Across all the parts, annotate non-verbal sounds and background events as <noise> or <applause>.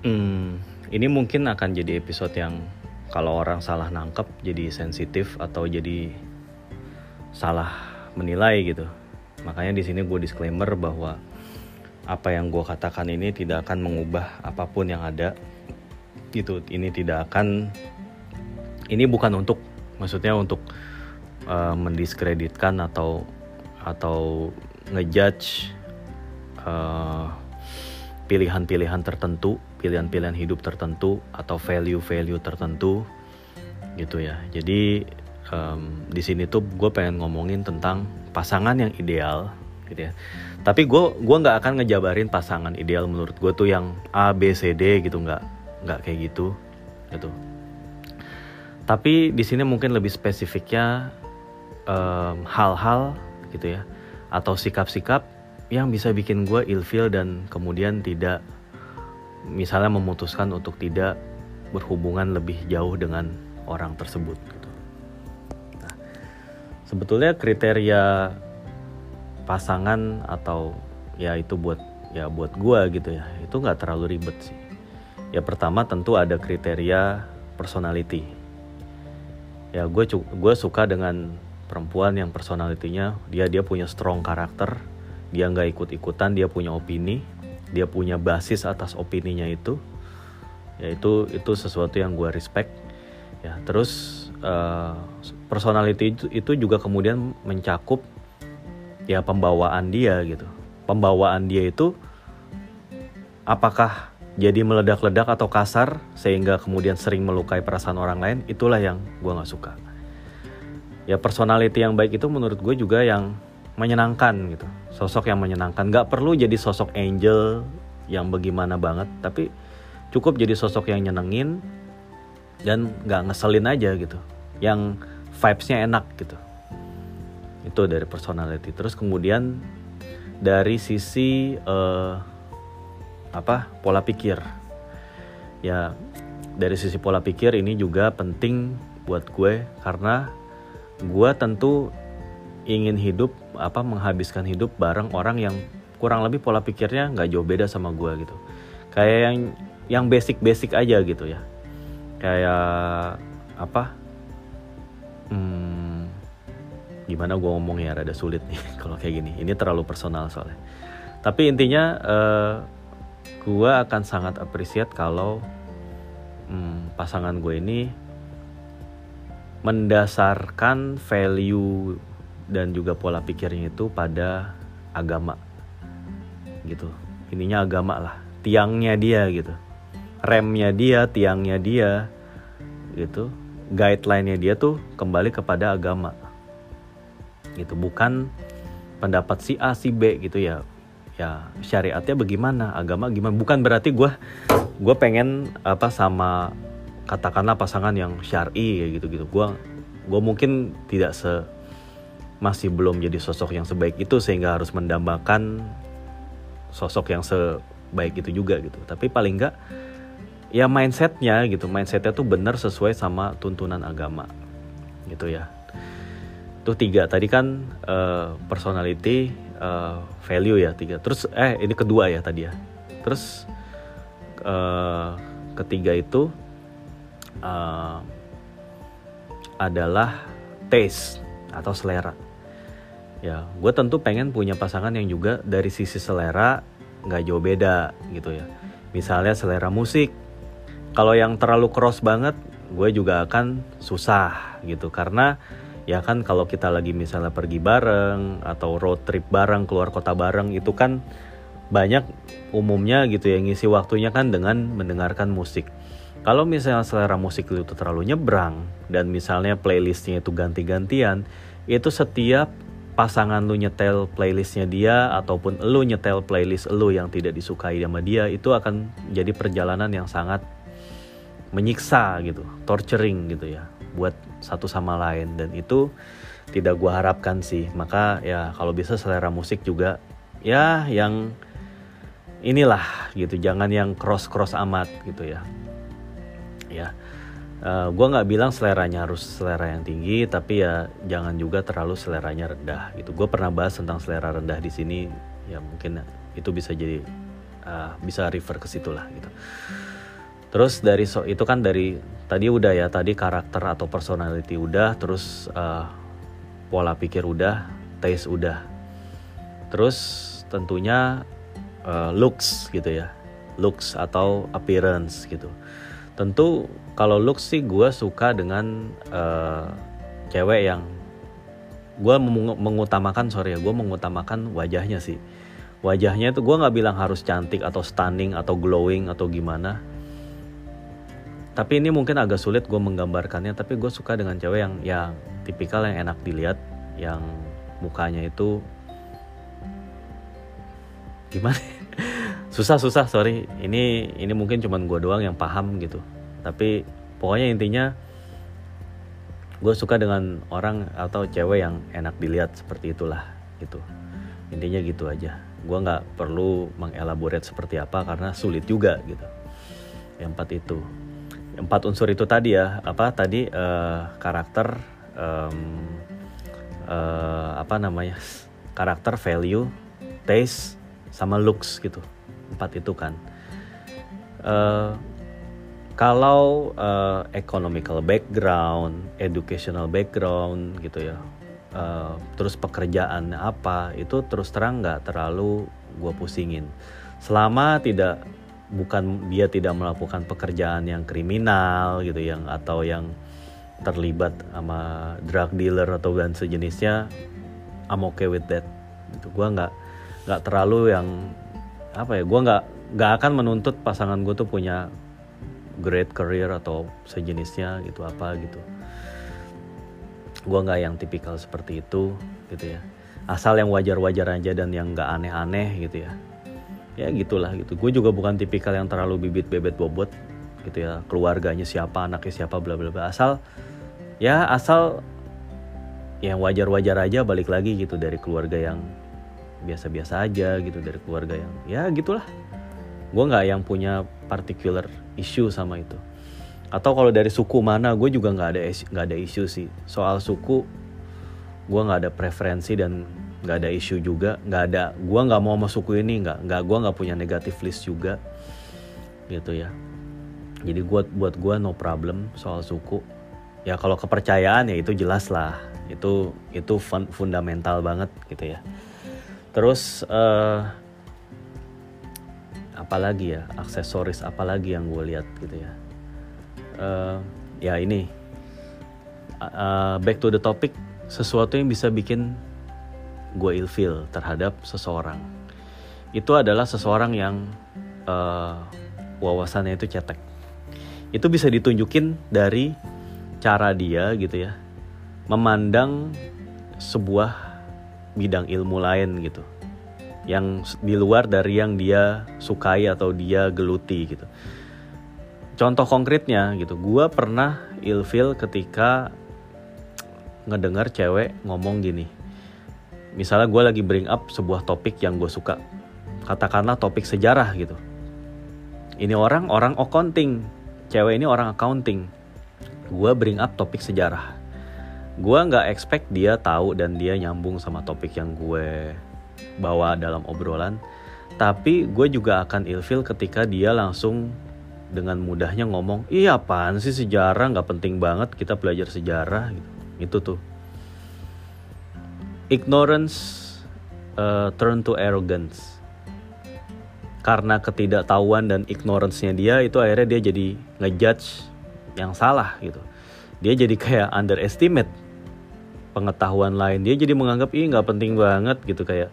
Hmm, ini mungkin akan jadi episode yang kalau orang salah nangkep jadi sensitif atau jadi salah menilai gitu. Makanya di sini gue disclaimer bahwa apa yang gue katakan ini tidak akan mengubah apa pun yang ada. Gitu, ini tidak akan. Ini bukan untuk, maksudnya untuk uh, mendiskreditkan atau atau ngejudge uh, pilihan-pilihan tertentu, pilihan-pilihan hidup tertentu atau value-value tertentu gitu ya. Jadi um, di sini tuh gue pengen ngomongin tentang pasangan yang ideal gitu ya. Tapi gue gua nggak akan ngejabarin pasangan ideal menurut gue tuh yang A B C D gitu nggak nggak kayak gitu gitu. Tapi di sini mungkin lebih spesifiknya hal-hal um, gitu ya atau sikap-sikap yang bisa bikin gue ilfeel dan kemudian tidak misalnya memutuskan untuk tidak berhubungan lebih jauh dengan orang tersebut gitu. Nah, sebetulnya kriteria pasangan atau ya itu buat ya buat gue gitu ya itu nggak terlalu ribet sih. Ya pertama tentu ada kriteria personality. Ya gue gue suka dengan perempuan yang personalitinya dia dia punya strong karakter dia nggak ikut-ikutan dia punya opini dia punya basis atas opininya itu ya itu itu sesuatu yang gue respect ya. Terus uh, personality itu, itu juga kemudian mencakup ya pembawaan dia gitu. Pembawaan dia itu apakah jadi meledak-ledak atau kasar sehingga kemudian sering melukai perasaan orang lain itulah yang gue nggak suka. Ya personality yang baik itu menurut gue juga yang menyenangkan gitu sosok yang menyenangkan. Nggak perlu jadi sosok angel yang bagaimana banget tapi cukup jadi sosok yang nyenengin dan nggak ngeselin aja gitu. Yang vibesnya enak gitu. Itu dari personality. Terus kemudian dari sisi uh, apa pola pikir. Ya dari sisi pola pikir ini juga penting buat gue karena gue tentu ingin hidup apa menghabiskan hidup bareng orang yang kurang lebih pola pikirnya nggak jauh beda sama gue gitu. Kayak yang yang basic basic aja gitu ya. Kayak apa hmm, gimana gue ngomongnya rada sulit nih <laughs> kalau kayak gini. Ini terlalu personal soalnya. Tapi intinya uh, gue akan sangat appreciate kalau hmm, pasangan gue ini mendasarkan value dan juga pola pikirnya itu pada agama. Gitu. Ininya agama lah. Tiangnya dia gitu. Remnya dia tiangnya dia gitu. Guideline-nya dia tuh kembali kepada agama. Gitu. Bukan pendapat si A si B gitu ya. Ya syariatnya bagaimana? Agama gimana? Bukan berarti gue gue pengen apa sama katakanlah pasangan yang syari gitu gitu gue gue mungkin tidak se masih belum jadi sosok yang sebaik itu sehingga harus mendambakan sosok yang sebaik itu juga gitu. Tapi paling enggak ya mindsetnya gitu mindsetnya tuh benar sesuai sama tuntunan agama gitu ya. Itu tiga tadi kan uh, personality uh, value ya tiga. Terus eh ini kedua ya tadi ya. Terus uh, ketiga itu uh, adalah taste atau selera. Ya gue tentu pengen punya pasangan yang juga dari sisi selera nggak jauh beda gitu ya. Misalnya selera musik. Kalau yang terlalu cross banget gue juga akan susah gitu. Karena ya kan kalau kita lagi misalnya pergi bareng atau road trip bareng keluar kota bareng itu kan banyak umumnya gitu ya ngisi waktunya kan dengan mendengarkan musik. Kalau misalnya selera musik itu terlalu nyebrang dan misalnya playlistnya itu ganti-gantian itu setiap pasangan lu nyetel playlistnya dia ataupun lu nyetel playlist lu yang tidak disukai sama dia itu akan jadi perjalanan yang sangat menyiksa gitu, torturing gitu ya buat satu sama lain dan itu tidak gua harapkan sih. Maka ya kalau bisa selera musik juga ya yang inilah gitu, jangan yang cross-cross amat gitu ya. Ya uh, eh, gue nggak bilang seleranya harus selera yang tinggi tapi ya jangan juga terlalu seleranya rendah gitu. Gue pernah bahas tentang selera rendah di sini ya mungkin itu bisa jadi uh, bisa refer ke situ lah gitu. Terus dari so itu kan dari tadi udah ya tadi karakter atau personality udah terus uh, pola pikir udah taste udah. Terus tentunya uh, looks gitu ya looks atau appearance gitu. Tentu kalau looks sih gue suka dengan uh, cewek yang gue mengutamakan sorry ya gue mengutamakan wajahnya sih. Wajahnya itu gue nggak bilang harus cantik atau stunning atau glowing atau gimana. Tapi ini mungkin agak sulit gue menggambarkannya tapi gue suka dengan cewek yang yang tipikal yang enak dilihat yang mukanya itu gimana <laughs> susah susah sorry. Ini ini mungkin cuman gue doang yang paham gitu tapi pokoknya intinya gue suka dengan orang atau cewek yang enak dilihat seperti itulah gitu. Intinya gitu aja. Gue nggak perlu mengelaborate seperti apa karena sulit juga gitu. Yang empat itu. Empat unsur itu tadi ya apa tadi uh, karakter um, uh, apa namanya karakter value taste sama looks gitu. Empat itu kan. Uh, kalau uh, economical background educational background gitu ya uh, terus pekerjaan apa itu terus terang nggak terlalu gue pusingin. Selama tidak bukan dia tidak melakukan pekerjaan yang kriminal gitu yang atau yang terlibat sama drug dealer atau dan sejenisnya I'm okay with that. Itu gue nggak nggak terlalu yang apa ya gue nggak nggak akan menuntut pasangan gue tuh punya great career atau sejenisnya gitu apa gitu. Gue nggak yang tipikal seperti itu gitu ya. Asal yang wajar-wajar aja dan yang nggak aneh-aneh gitu ya. Ya gitulah gitu. Gue juga bukan tipikal yang terlalu bibit bebet bobot gitu ya. Keluarganya siapa anaknya siapa bla bla bla. Asal ya asal yang wajar-wajar aja balik lagi gitu. Dari keluarga yang biasa-biasa aja gitu. Dari keluarga yang ya gitulah gue nggak yang punya particular issue sama itu. Atau kalau dari suku mana gue juga nggak ada nggak ada isu sih. Soal suku gue nggak ada preferensi dan nggak ada isu juga. Nggak ada gue nggak mau masuk suku ini nggak nggak gue nggak punya negatif list juga. Gitu ya. Jadi buat buat gue no problem soal suku. Ya kalau kepercayaan ya itu jelas lah. Itu itu fun, fundamental banget gitu ya. Terus uh, apalagi ya aksesoris apalagi yang gue lihat gitu ya. Uh, ya ini uh, back to the topic sesuatu yang bisa bikin gue ilfeel terhadap seseorang. Itu adalah seseorang yang uh, wawasannya itu cetek. Itu bisa ditunjukin dari cara dia gitu ya memandang sebuah bidang ilmu lain gitu yang di luar dari yang dia sukai atau dia geluti gitu. Contoh konkretnya gitu. Gue pernah ilfeel ketika ngedengar cewek ngomong gini. Misalnya gue lagi bring up sebuah topik yang gue suka. Katakanlah topik sejarah gitu. Ini orang orang accounting. Cewek ini orang accounting. Gue bring up topik sejarah. Gue nggak expect dia tahu dan dia nyambung sama topik yang gue bawa dalam obrolan. Tapi gue juga akan ilfil ketika dia langsung dengan mudahnya ngomong iya apaan sih sejarah? Nggak penting banget kita belajar sejarah gitu. Itu tuh. Ignorance uh, turn to arrogance. Karena ketidaktahuan dan ignorance-nya dia itu akhirnya dia jadi ngejudge yang salah gitu. Dia jadi kayak underestimate pengetahuan lain. Dia jadi menganggap ih nggak penting banget gitu kayak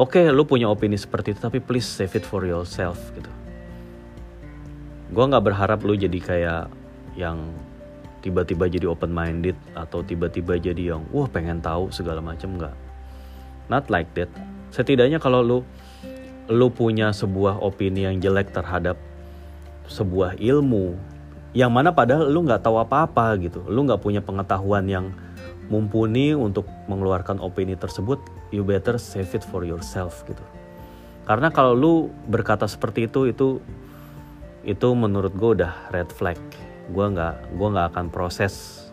oke okay, lu punya opini seperti itu tapi please save it for yourself gitu. Gue nggak berharap lu jadi kayak yang tiba-tiba jadi open minded atau tiba-tiba jadi yang wah pengen tahu segala macam nggak. Not like that. Setidaknya kalau lu lu punya sebuah opini yang jelek terhadap sebuah ilmu yang mana padahal lu nggak tahu apa-apa gitu. Lu nggak punya pengetahuan yang mumpuni untuk mengeluarkan opini tersebut you better save it for yourself gitu. Karena kalau lu berkata seperti itu itu itu menurut gue udah red flag. Gue nggak gue nggak akan proses.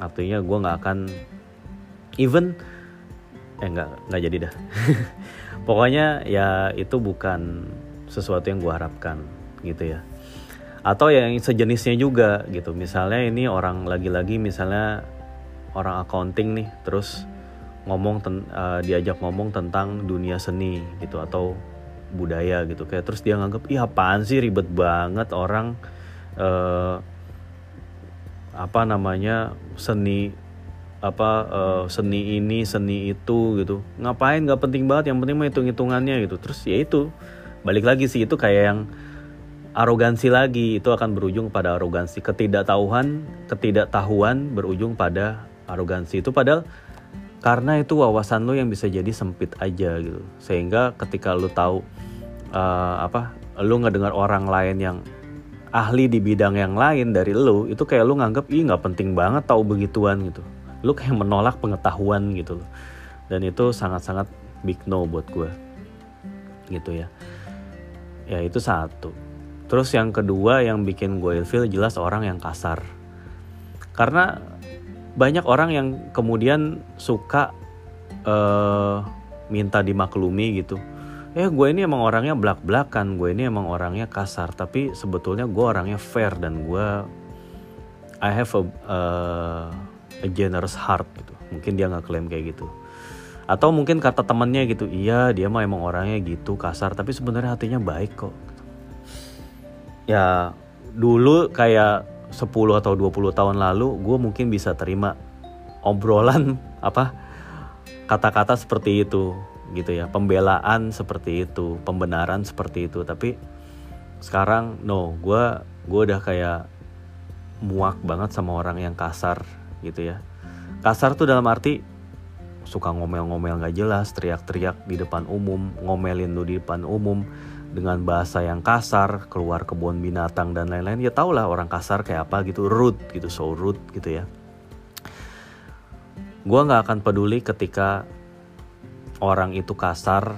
Artinya gue nggak akan even eh nggak nggak jadi dah. <laughs> Pokoknya ya itu bukan sesuatu yang gue harapkan gitu ya. Atau yang sejenisnya juga gitu. Misalnya ini orang lagi-lagi misalnya orang accounting nih terus ngomong ten, uh, diajak ngomong tentang dunia seni gitu atau budaya gitu. Kayak terus dia nganggap iya apaan sih? Ribet banget orang uh, apa namanya seni apa uh, seni ini seni itu gitu. Ngapain? Nggak penting banget. Yang penting mah hitung hitungannya gitu. Terus ya itu balik lagi sih itu kayak yang arogansi lagi. Itu akan berujung pada arogansi. Ketidaktahuan ketidaktahuan berujung pada arogansi. Itu padahal karena itu wawasan lo yang bisa jadi sempit aja gitu. Sehingga ketika lo tahu uh, apa lo ngedengar orang lain yang ahli di bidang yang lain dari lo itu kayak lo nganggap ih nggak penting banget tahu begituan gitu. Lo kayak menolak pengetahuan gitu loh. Dan itu sangat-sangat big no buat gue gitu ya. Ya itu satu. Terus yang kedua yang bikin gue feel jelas orang yang kasar. Karena banyak orang yang kemudian suka uh, minta dimaklumi gitu. Eh gue ini emang orangnya belak belakan gue ini emang orangnya kasar tapi sebetulnya gue orangnya fair dan gue I have a uh, a generous heart gitu. Mungkin dia nggak klaim kayak gitu. Atau mungkin kata temennya gitu iya dia mah emang orangnya gitu kasar tapi sebenarnya hatinya baik kok. Ya dulu kayak 10 atau 20 tahun lalu gue mungkin bisa terima obrolan <laughs> apa kata-kata seperti itu gitu ya. Pembelaan seperti itu pembenaran seperti itu. Tapi sekarang no gue gue udah kayak muak banget sama orang yang kasar gitu ya. Kasar tuh dalam arti suka ngomel-ngomel gak jelas teriak-teriak di depan umum ngomelin lu di depan umum dengan bahasa yang kasar, keluar kebun binatang dan lain-lain, ya tau lah orang kasar kayak apa gitu, rude gitu, so rude gitu ya. Gue nggak akan peduli ketika orang itu kasar,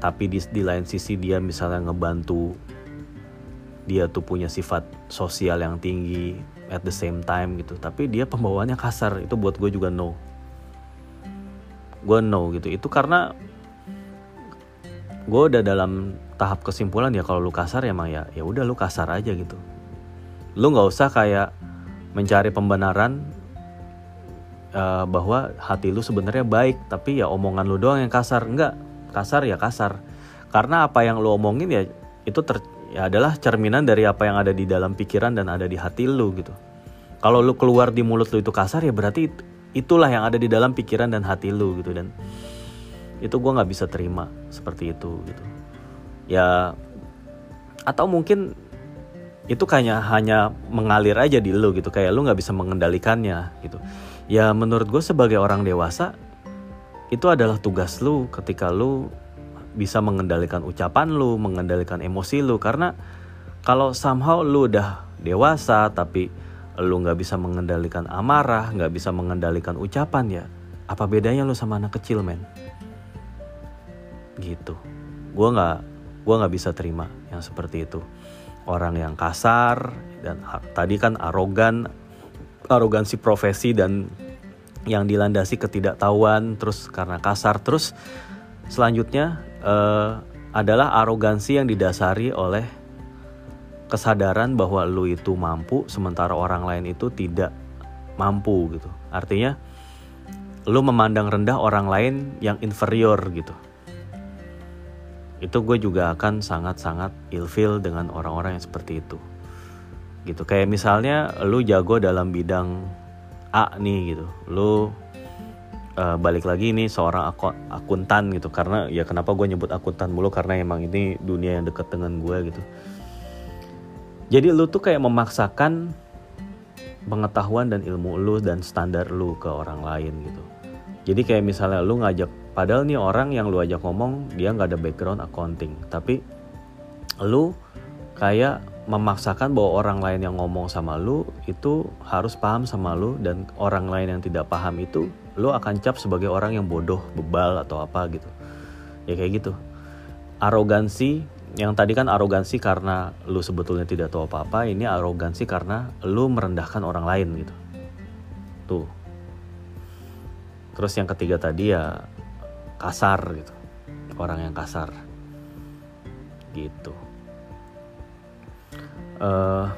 tapi di, di lain sisi dia misalnya ngebantu, dia tuh punya sifat sosial yang tinggi at the same time gitu, tapi dia pembawaannya kasar, itu buat gue juga no. Gue no gitu, itu karena gue udah dalam tahap kesimpulan ya kalau lu kasar ya emang ya ya udah lu kasar aja gitu. Lu nggak usah kayak mencari pembenaran uh, bahwa hati lu sebenarnya baik tapi ya omongan lu doang yang kasar. Enggak kasar ya kasar. Karena apa yang lu omongin ya itu ter, ya adalah cerminan dari apa yang ada di dalam pikiran dan ada di hati lu gitu. Kalau lu keluar di mulut lu itu kasar ya berarti itulah yang ada di dalam pikiran dan hati lu gitu. Dan itu gue nggak bisa terima seperti itu gitu. Ya atau mungkin itu kayaknya hanya mengalir aja di lo gitu. Kayak lo nggak bisa mengendalikannya gitu. Ya menurut gue sebagai orang dewasa itu adalah tugas lo ketika lo bisa mengendalikan ucapan lo mengendalikan emosi lo karena kalau somehow lo udah dewasa tapi lo nggak bisa mengendalikan amarah nggak bisa mengendalikan ucapan ya apa bedanya lo sama anak kecil men gitu. Gue nggak gue nggak bisa terima yang seperti itu. Orang yang kasar dan tadi kan arogan arogansi profesi dan yang dilandasi ketidaktahuan terus karena kasar terus selanjutnya uh, adalah arogansi yang didasari oleh kesadaran bahwa lu itu mampu sementara orang lain itu tidak mampu gitu. Artinya lu memandang rendah orang lain yang inferior gitu itu gue juga akan sangat-sangat ilfil dengan orang-orang yang seperti itu. Gitu. Kayak misalnya lu jago dalam bidang A nih gitu. Lu uh, balik lagi nih seorang aku, akuntan gitu. Karena ya kenapa gue nyebut akuntan mulu? Karena emang ini dunia yang deket dengan gue gitu. Jadi lu tuh kayak memaksakan pengetahuan dan ilmu lu dan standar lu ke orang lain gitu. Jadi kayak misalnya lu ngajak padahal nih orang yang lu ajak ngomong dia nggak ada background accounting tapi lu kayak memaksakan bahwa orang lain yang ngomong sama lu itu harus paham sama lu dan orang lain yang tidak paham itu lu akan cap sebagai orang yang bodoh, bebal atau apa gitu. Ya kayak gitu. Arogansi yang tadi kan arogansi karena lu sebetulnya tidak tahu apa-apa, ini arogansi karena lu merendahkan orang lain gitu. Tuh, terus yang ketiga tadi ya kasar gitu. Orang yang kasar. Gitu. Uh,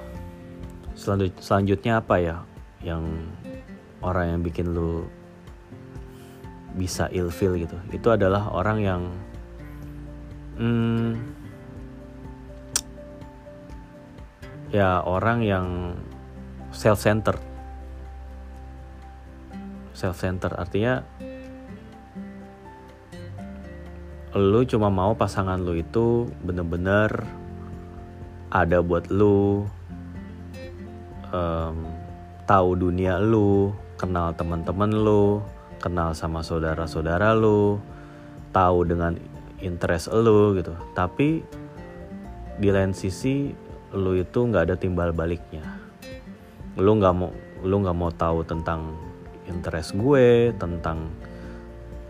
selanjutnya apa ya yang orang yang bikin lu bisa ilfil gitu? Itu adalah orang yang hmm, ya orang yang self centered self centered artinya lu cuma mau pasangan lu itu bener-bener ada buat lu um, tahu dunia lu kenal teman-teman lu kenal sama saudara-saudara lu tahu dengan interest lu gitu. Tapi di lain sisi lu itu nggak ada timbal baliknya. Lu nggak mau lu nggak mau tahu tentang interest gue tentang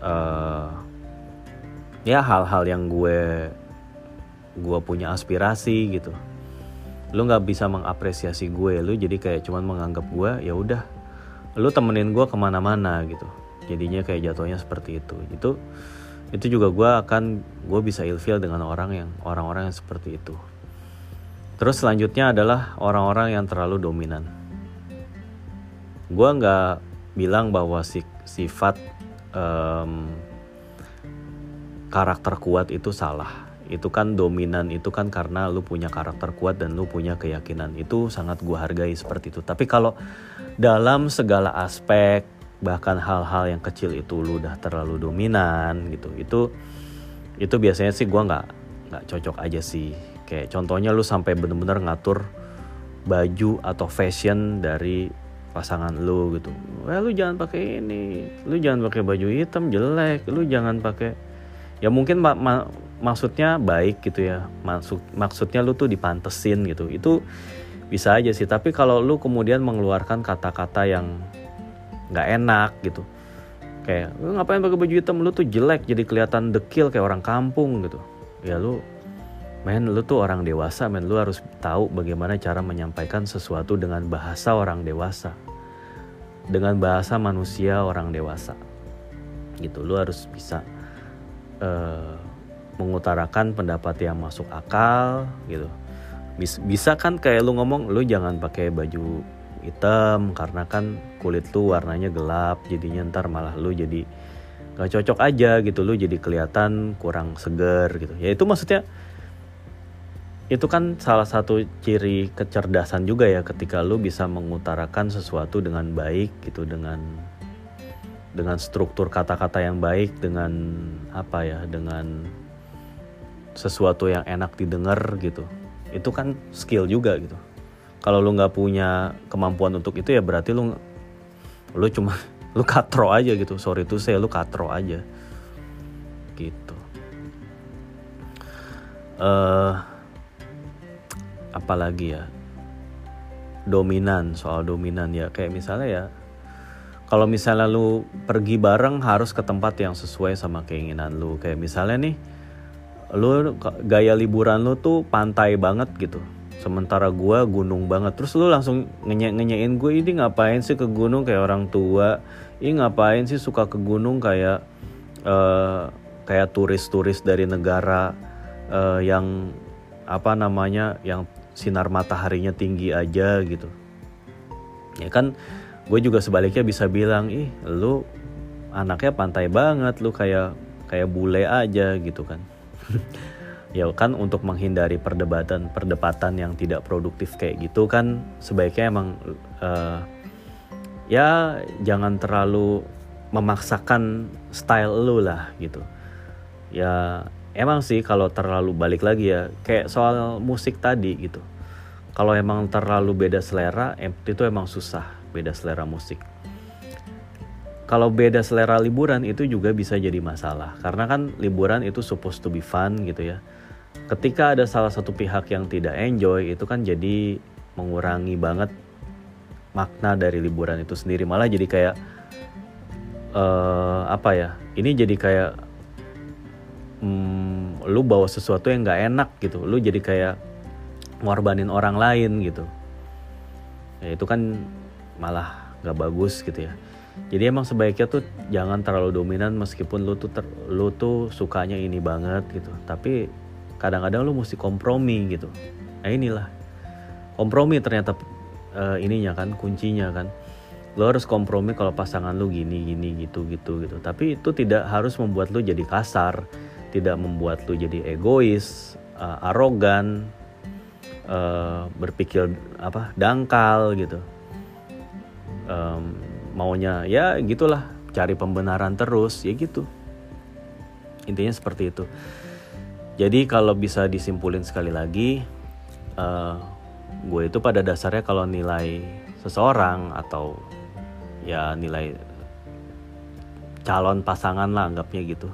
uh, ya hal-hal yang gue gue punya aspirasi gitu. Lu nggak bisa mengapresiasi gue lu jadi kayak cuman menganggap gue ya udah lu temenin gue ke mana-mana gitu. Jadinya kayak jatuhnya seperti itu. Itu itu juga gue akan gue bisa ilfeel dengan orang yang orang-orang yang seperti itu. Terus selanjutnya adalah orang-orang yang terlalu dominan. Gue nggak bilang bahwa si, sifat um, karakter kuat itu salah. Itu kan dominan itu kan karena lu punya karakter kuat dan lu punya keyakinan. Itu sangat gua hargai seperti itu. Tapi kalau dalam segala aspek bahkan hal-hal yang kecil itu lu udah terlalu dominan gitu itu itu biasanya sih gua nggak nggak cocok aja sih. Kayak contohnya lu sampai bener-bener ngatur baju atau fashion dari pasangan lu gitu. Wah lu jangan pakai ini, lu jangan pakai baju hitam jelek, lu jangan pakai ya mungkin ma ma maksudnya baik gitu ya. Maksud maksudnya lu tuh dipantesin gitu. Itu bisa aja sih. Tapi kalau lu kemudian mengeluarkan kata-kata yang nggak enak gitu. Kayak lu ngapain pakai baju hitam? Lu tuh jelek jadi kelihatan dekil kayak orang kampung gitu. Ya lu men lu tuh orang dewasa men. Lu harus tahu bagaimana cara menyampaikan sesuatu dengan bahasa orang dewasa. Dengan bahasa manusia orang dewasa. Gitu. Lu harus bisa uh, mengutarakan pendapat yang masuk akal gitu. Bisa, bisa kan kayak lu ngomong lu jangan pakai baju hitam karena kan kulit lu warnanya gelap jadinya ntar malah lu jadi gak cocok aja gitu. Lu jadi kelihatan kurang seger gitu. Ya itu maksudnya itu kan salah satu ciri kecerdasan juga ya ketika lu bisa mengutarakan sesuatu dengan baik gitu dengan dengan struktur kata-kata yang baik dengan apa ya dengan sesuatu yang enak didengar gitu. Itu kan skill juga gitu. Kalau lu nggak punya kemampuan untuk itu ya berarti lu lu cuma <laughs> lu katro aja gitu. Sorry tuh saya lu katro aja gitu. Uh, apalagi ya? Dominan soal dominan ya. Kayak misalnya ya kalau misalnya lu pergi bareng harus ke tempat yang sesuai sama keinginan lu. Kayak misalnya nih lu gaya liburan lu tuh pantai banget gitu. Sementara gue gunung banget. Terus lu langsung ngenye ngenyain gue ini ngapain sih ke gunung? Kayak orang tua ini ngapain sih suka ke gunung? Kayak uh, kayak turis-turis dari negara uh, yang apa namanya yang sinar mataharinya tinggi aja gitu. Ya kan gue juga sebaliknya bisa bilang ih lu anaknya pantai banget lu kayak kayak bule aja gitu kan. <laughs> Ya kan untuk menghindari perdebatan perdebatan yang tidak produktif kayak gitu kan sebaiknya emang uh, ya jangan terlalu memaksakan style lu lah gitu. Ya emang sih kalau terlalu balik lagi ya kayak soal musik tadi gitu. Kalau emang terlalu beda selera itu emang susah beda selera musik. Kalau beda selera liburan itu juga bisa jadi masalah karena kan liburan itu supposed to be fun gitu ya. Ketika ada salah satu pihak yang tidak enjoy itu kan jadi mengurangi banget makna dari liburan itu sendiri malah jadi kayak uh, apa ya? Ini jadi kayak hmm, lu bawa sesuatu yang nggak enak gitu. Lu jadi kayak ngorbanin orang lain gitu. Ya, itu kan malah gak bagus gitu ya. Jadi emang sebaiknya tuh jangan terlalu dominan meskipun lu tuh ter, lu tuh sukanya ini banget gitu. Tapi kadang-kadang lu mesti kompromi gitu. Nah inilah. Kompromi ternyata uh, ininya kan kuncinya kan. Lo harus kompromi kalau pasangan lu gini gini gitu gitu gitu. Tapi itu tidak harus membuat lu jadi kasar tidak membuat lu jadi egois uh, arogan uh, berpikir apa dangkal gitu um, maunya ya gitulah cari pembenaran terus ya gitu. Intinya seperti itu. Jadi kalau bisa disimpulin sekali lagi uh, gue itu pada dasarnya kalau nilai seseorang atau ya nilai calon pasangan lah anggapnya gitu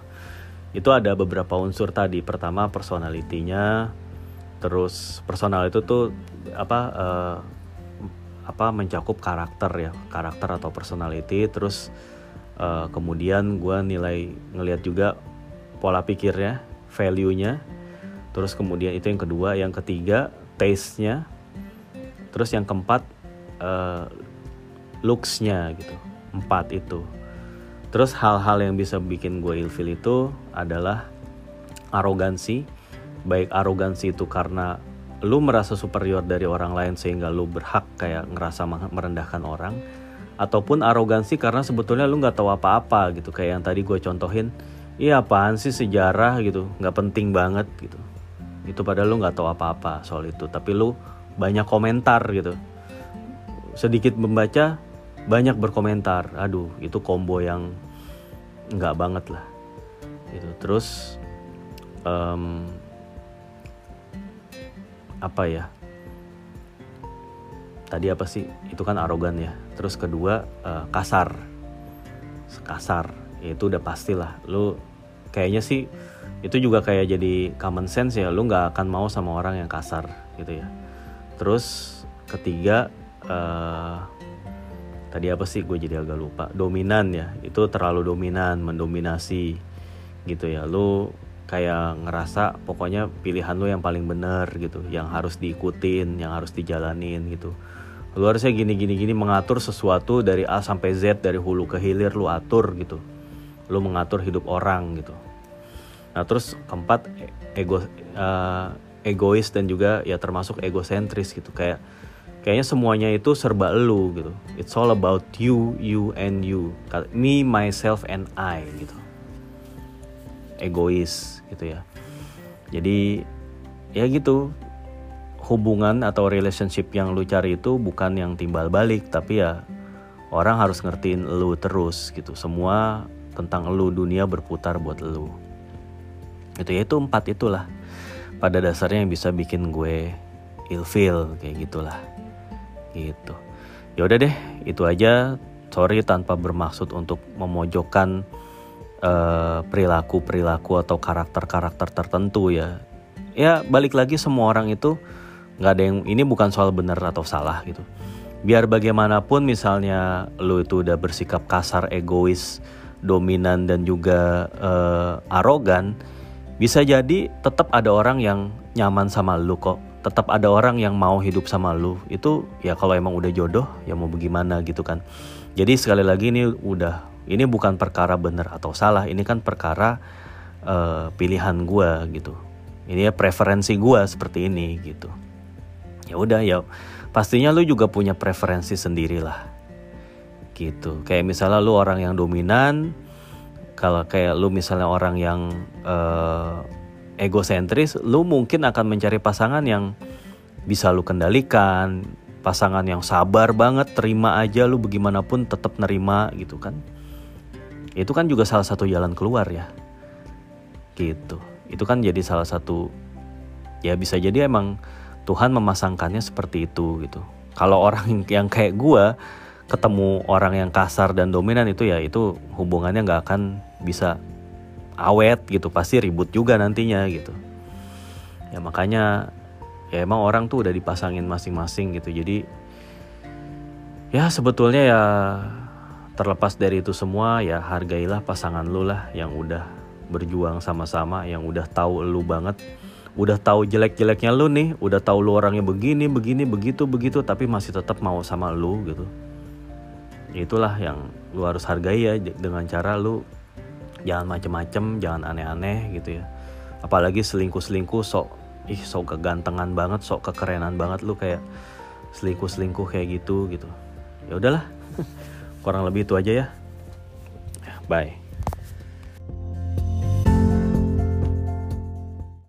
itu ada beberapa unsur tadi. Pertama personalitinya terus personal itu tuh apa uh, apa mencakup karakter ya karakter atau personality. Terus uh, kemudian gue nilai ngelihat juga pola pikirnya value-nya. Terus kemudian itu yang kedua yang ketiga taste-nya. Terus yang keempat uh, looks-nya gitu empat itu. Terus hal-hal yang bisa bikin gue ilfil itu adalah arogansi. Baik arogansi itu karena lu merasa superior dari orang lain sehingga lu berhak kayak ngerasa merendahkan orang? Ataupun arogansi karena sebetulnya lu nggak tahu apa-apa gitu kayak yang tadi gue contohin iya apaan sih sejarah? gitu nggak penting banget gitu. Itu padahal lu nggak tahu apa-apa soal itu tapi lu banyak komentar gitu. Sedikit membaca banyak berkomentar aduh itu combo yang nggak banget lah itu terus um, apa ya? Tadi apa sih? Itu kan arogan ya. Terus kedua uh, kasar. Kasar. Itu udah pastilah lu kayaknya sih itu juga kayak jadi common sense ya. Lu nggak akan mau sama orang yang kasar gitu ya. Terus ketiga uh, tadi apa sih? Gue jadi agak lupa. Dominan ya. Itu terlalu dominan mendominasi gitu ya. Lu kayak ngerasa pokoknya pilihan lu yang paling benar gitu yang harus diikutin yang harus dijalanin gitu. Lu harusnya gini gini gini mengatur sesuatu dari A sampai Z dari hulu ke hilir lu atur gitu. Lu mengatur hidup orang gitu. Nah terus keempat ego uh, egois dan juga ya termasuk egosentris gitu. Kayak kayaknya semuanya itu serba lu gitu. It's all about you you and you. Me myself and I gitu. Egois gitu ya. Jadi ya gitu. Hubungan atau relationship yang lu cari itu bukan yang timbal balik tapi ya orang harus ngertiin lu terus gitu. Semua tentang lu dunia berputar buat lu. Itu ya itu empat itulah. Pada dasarnya yang bisa bikin gue ilfeel kayak gitulah. Gitu. Ya udah deh itu aja. Sorry tanpa bermaksud untuk memojokkan perilaku-perilaku atau karakter-karakter tertentu ya. Ya balik lagi semua orang itu nggak ada yang ini bukan soal benar atau salah gitu. Biar bagaimanapun misalnya lu itu udah bersikap kasar egois dominan dan juga uh, arogan bisa jadi tetap ada orang yang nyaman sama lu kok. Tetap ada orang yang mau hidup sama lu. Itu ya kalau emang udah jodoh ya mau bagaimana gitu kan. Jadi sekali lagi ini udah ini bukan perkara benar atau salah ini kan perkara uh, pilihan gue gitu. Ini ya preferensi gue seperti ini gitu. Ya udah ya pastinya lu juga punya preferensi sendiri lah gitu. Kayak misalnya lu orang yang dominan kalau kayak lu misalnya orang yang uh, egosentris, lu mungkin akan mencari pasangan yang bisa lu kendalikan, pasangan yang sabar banget, terima aja lu bagaimanapun tetap nerima gitu kan. Itu kan juga salah satu jalan keluar ya. Gitu. Itu kan jadi salah satu ya bisa jadi emang Tuhan memasangkannya seperti itu gitu. Kalau orang yang kayak gua ketemu orang yang kasar dan dominan itu ya itu hubungannya nggak akan bisa awet gitu pasti ribut juga nantinya gitu ya makanya ya emang orang tuh udah dipasangin masing-masing gitu jadi ya sebetulnya ya terlepas dari itu semua ya hargailah pasangan lu lah yang udah berjuang sama-sama yang udah tahu lu banget. Udah tahu jelek-jeleknya lu nih udah tahu lu orangnya begini begini begitu begitu tapi masih tetap mau sama lu gitu. Itulah yang lu harus hargai ya dengan cara lu jangan macem-macem jangan aneh-aneh gitu ya. Apalagi selingkuh selingkuh sok ih sok kegantengan banget sok kekerenan banget lu kayak selingkuh selingkuh kayak gitu gitu. Ya udahlah <laughs> kurang lebih itu aja ya. Bye